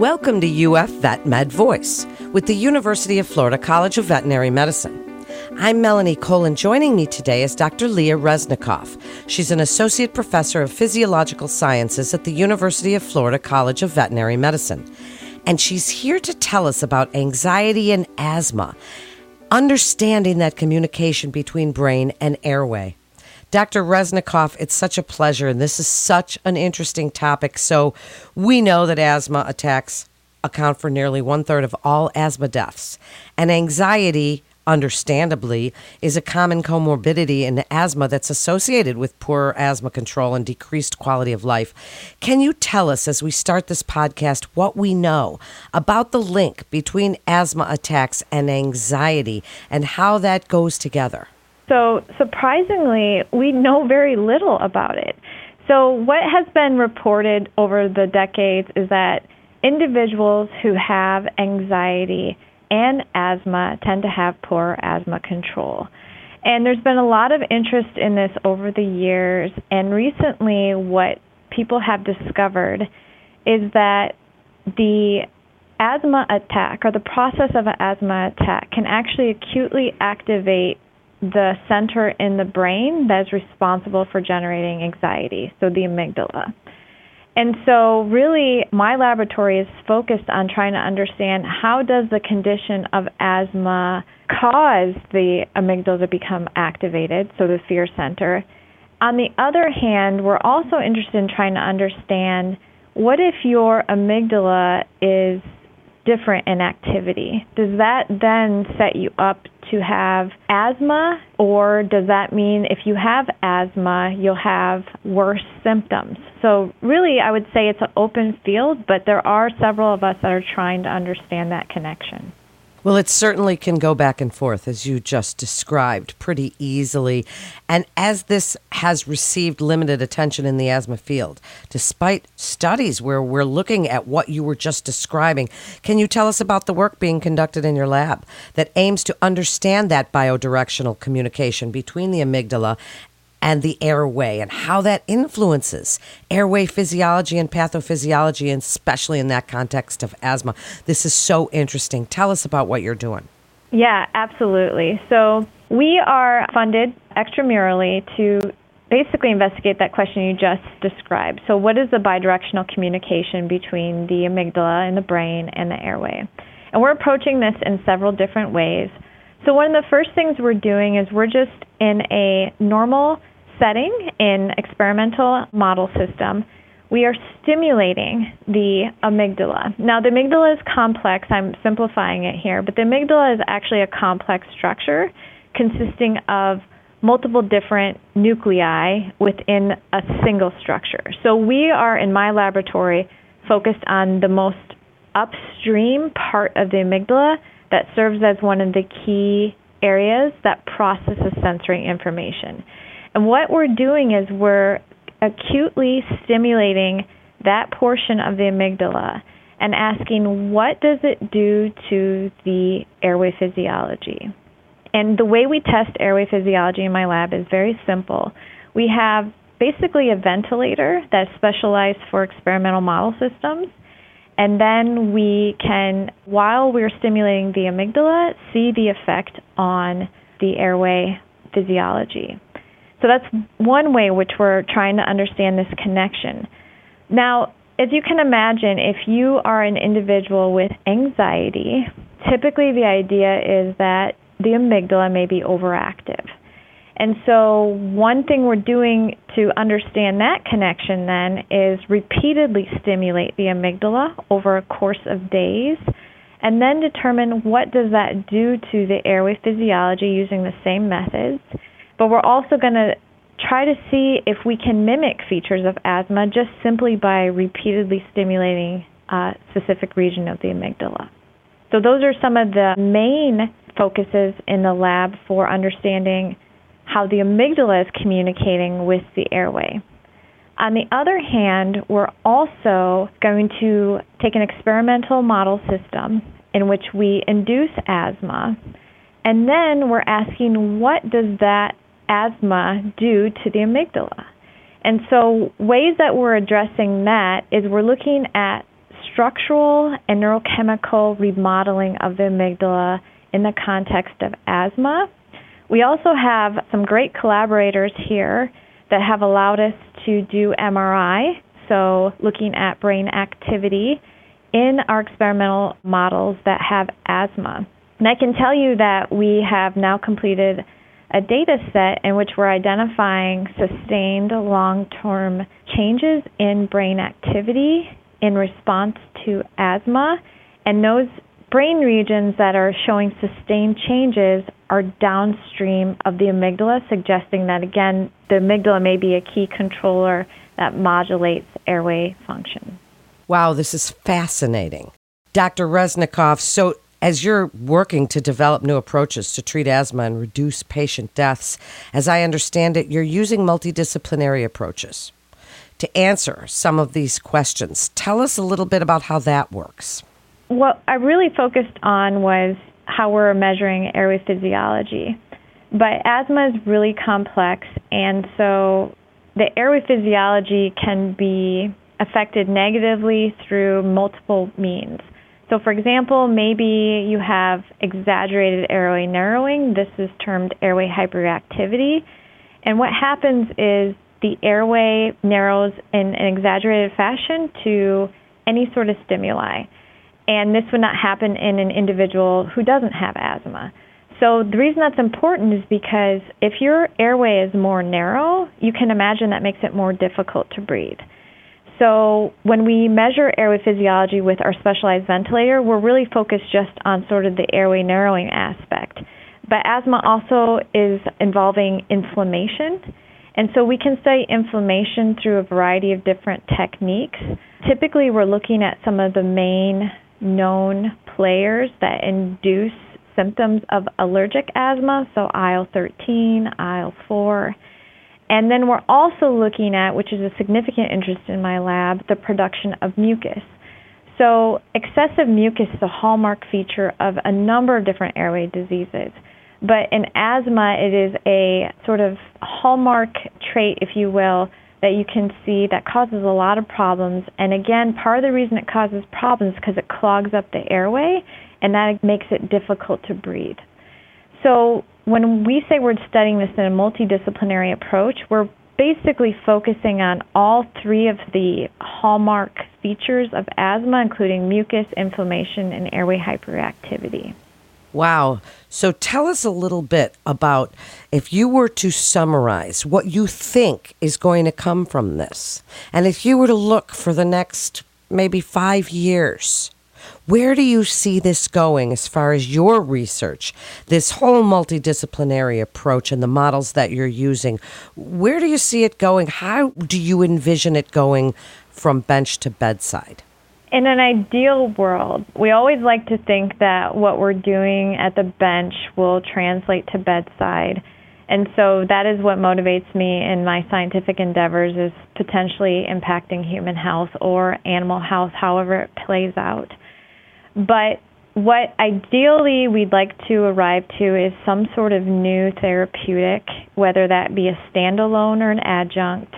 Welcome to UF Vet Med Voice with the University of Florida College of Veterinary Medicine. I'm Melanie Cole, and joining me today is Dr. Leah Reznikov. She's an associate professor of physiological sciences at the University of Florida College of Veterinary Medicine. And she's here to tell us about anxiety and asthma, understanding that communication between brain and airway. Dr. Reznikov, it's such a pleasure, and this is such an interesting topic. So, we know that asthma attacks account for nearly one third of all asthma deaths, and anxiety, understandably, is a common comorbidity in asthma that's associated with poor asthma control and decreased quality of life. Can you tell us, as we start this podcast, what we know about the link between asthma attacks and anxiety and how that goes together? So, surprisingly, we know very little about it. So, what has been reported over the decades is that individuals who have anxiety and asthma tend to have poor asthma control. And there's been a lot of interest in this over the years. And recently, what people have discovered is that the asthma attack or the process of an asthma attack can actually acutely activate the center in the brain that is responsible for generating anxiety, so the amygdala. And so really my laboratory is focused on trying to understand how does the condition of asthma cause the amygdala to become activated, so the fear center. On the other hand, we're also interested in trying to understand what if your amygdala is different in activity? Does that then set you up to have asthma, or does that mean if you have asthma, you'll have worse symptoms? So, really, I would say it's an open field, but there are several of us that are trying to understand that connection. Well, it certainly can go back and forth, as you just described, pretty easily. And as this has received limited attention in the asthma field, despite studies where we're looking at what you were just describing, can you tell us about the work being conducted in your lab that aims to understand that biodirectional communication between the amygdala and the airway and how that influences airway physiology and pathophysiology, and especially in that context of asthma. This is so interesting. Tell us about what you're doing. Yeah, absolutely. So, we are funded extramurally to basically investigate that question you just described. So, what is the bidirectional communication between the amygdala and the brain and the airway? And we're approaching this in several different ways. So, one of the first things we're doing is we're just in a normal setting in experimental model system, we are stimulating the amygdala. Now, the amygdala is complex. I'm simplifying it here, but the amygdala is actually a complex structure consisting of multiple different nuclei within a single structure. So, we are in my laboratory focused on the most upstream part of the amygdala that serves as one of the key areas that processes sensory information. And what we're doing is we're acutely stimulating that portion of the amygdala and asking what does it do to the airway physiology. And the way we test airway physiology in my lab is very simple. We have basically a ventilator that's specialized for experimental model systems. And then we can, while we're stimulating the amygdala, see the effect on the airway physiology. So that's one way which we're trying to understand this connection. Now, as you can imagine, if you are an individual with anxiety, typically the idea is that the amygdala may be overactive. And so, one thing we're doing to understand that connection then is repeatedly stimulate the amygdala over a course of days and then determine what does that do to the airway physiology using the same methods but we're also going to try to see if we can mimic features of asthma just simply by repeatedly stimulating a specific region of the amygdala. So, those are some of the main focuses in the lab for understanding how the amygdala is communicating with the airway. On the other hand, we're also going to take an experimental model system in which we induce asthma, and then we're asking what does that asthma do to the amygdala. And so, ways that we're addressing that is we're looking at structural and neurochemical remodeling of the amygdala in the context of asthma. We also have some great collaborators here that have allowed us to do MRI, so looking at brain activity in our experimental models that have asthma. And I can tell you that we have now completed a data set in which we're identifying sustained long term changes in brain activity in response to asthma. And those brain regions that are showing sustained changes are downstream of the amygdala, suggesting that, again, the amygdala may be a key controller that modulates airway function. Wow, this is fascinating. Dr. Reznikov, so as you're working to develop new approaches to treat asthma and reduce patient deaths, as I understand it, you're using multidisciplinary approaches. To answer some of these questions, tell us a little bit about how that works. What I really focused on was how we're measuring airway physiology. But asthma is really complex, and so the airway physiology can be affected negatively through multiple means. So, for example, maybe you have exaggerated airway narrowing. This is termed airway hyperreactivity. And what happens is the airway narrows in an exaggerated fashion to any sort of stimuli. And this would not happen in an individual who doesn't have asthma. So, the reason that's important is because if your airway is more narrow, you can imagine that makes it more difficult to breathe. So when we measure airway physiology with our specialized ventilator, we're really focused just on sort of the airway narrowing aspect. But asthma also is involving inflammation. And so we can study inflammation through a variety of different techniques. Typically, we're looking at some of the main known players that induce symptoms of allergic asthma, so IL 13, IL 4. And then we're also looking at, which is a significant interest in my lab, the production of mucus. So, excessive mucus is a hallmark feature of a number of different airway diseases. But in asthma, it is a sort of hallmark trait, if you will, that you can see that causes a lot of problems. And again, part of the reason it causes problems is because it clogs up the airway and that makes it difficult to breathe. So, when we say we're studying this in a multidisciplinary approach, we're basically focusing on all three of the hallmark features of asthma, including mucus, inflammation, and airway hyperactivity. Wow. So tell us a little bit about if you were to summarize what you think is going to come from this, and if you were to look for the next maybe five years, where do you see this going as far as your research, this whole multidisciplinary approach and the models that you're using? Where do you see it going? How do you envision it going from bench to bedside? In an ideal world, we always like to think that what we're doing at the bench will translate to bedside. And so that is what motivates me in my scientific endeavors is potentially impacting human health or animal health, however it plays out. But what ideally we'd like to arrive to is some sort of new therapeutic, whether that be a standalone or an adjunct.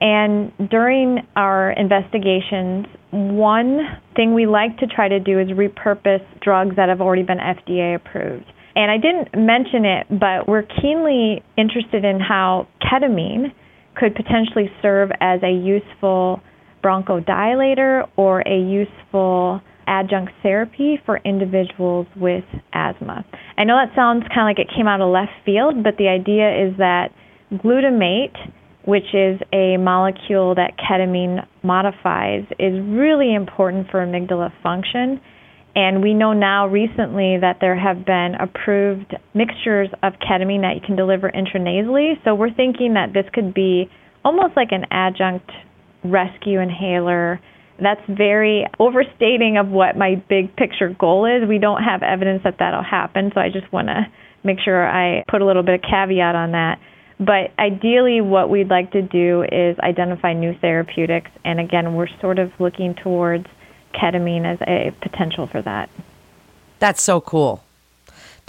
And during our investigations, one thing we like to try to do is repurpose drugs that have already been FDA approved. And I didn't mention it, but we're keenly interested in how ketamine could potentially serve as a useful bronchodilator or a useful adjunct therapy for individuals with asthma. I know that sounds kind of like it came out of left field, but the idea is that glutamate, which is a molecule that ketamine modifies, is really important for amygdala function. And we know now recently that there have been approved mixtures of ketamine that you can deliver intranasally. So we're thinking that this could be almost like an adjunct rescue inhaler that's very overstating of what my big picture goal is. We don't have evidence that that'll happen, so I just want to make sure I put a little bit of caveat on that. But ideally, what we'd like to do is identify new therapeutics, and again, we're sort of looking towards ketamine as a potential for that. That's so cool.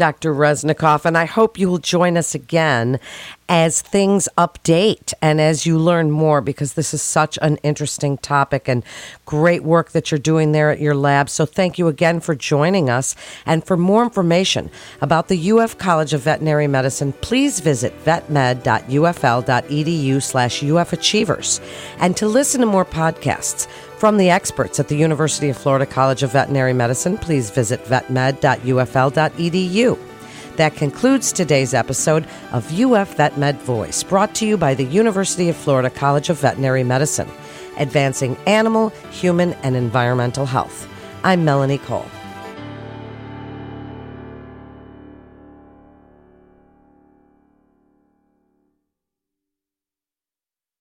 Dr. Reznikov, and I hope you will join us again as things update and as you learn more because this is such an interesting topic and great work that you're doing there at your lab. So thank you again for joining us. And for more information about the UF College of Veterinary Medicine, please visit vetmed.ufl.edu slash ufachievers. And to listen to more podcasts, from the experts at the University of Florida College of Veterinary Medicine, please visit vetmed.ufl.edu. That concludes today's episode of UF VetMed Voice, brought to you by the University of Florida College of Veterinary Medicine, advancing animal, human, and environmental health. I'm Melanie Cole.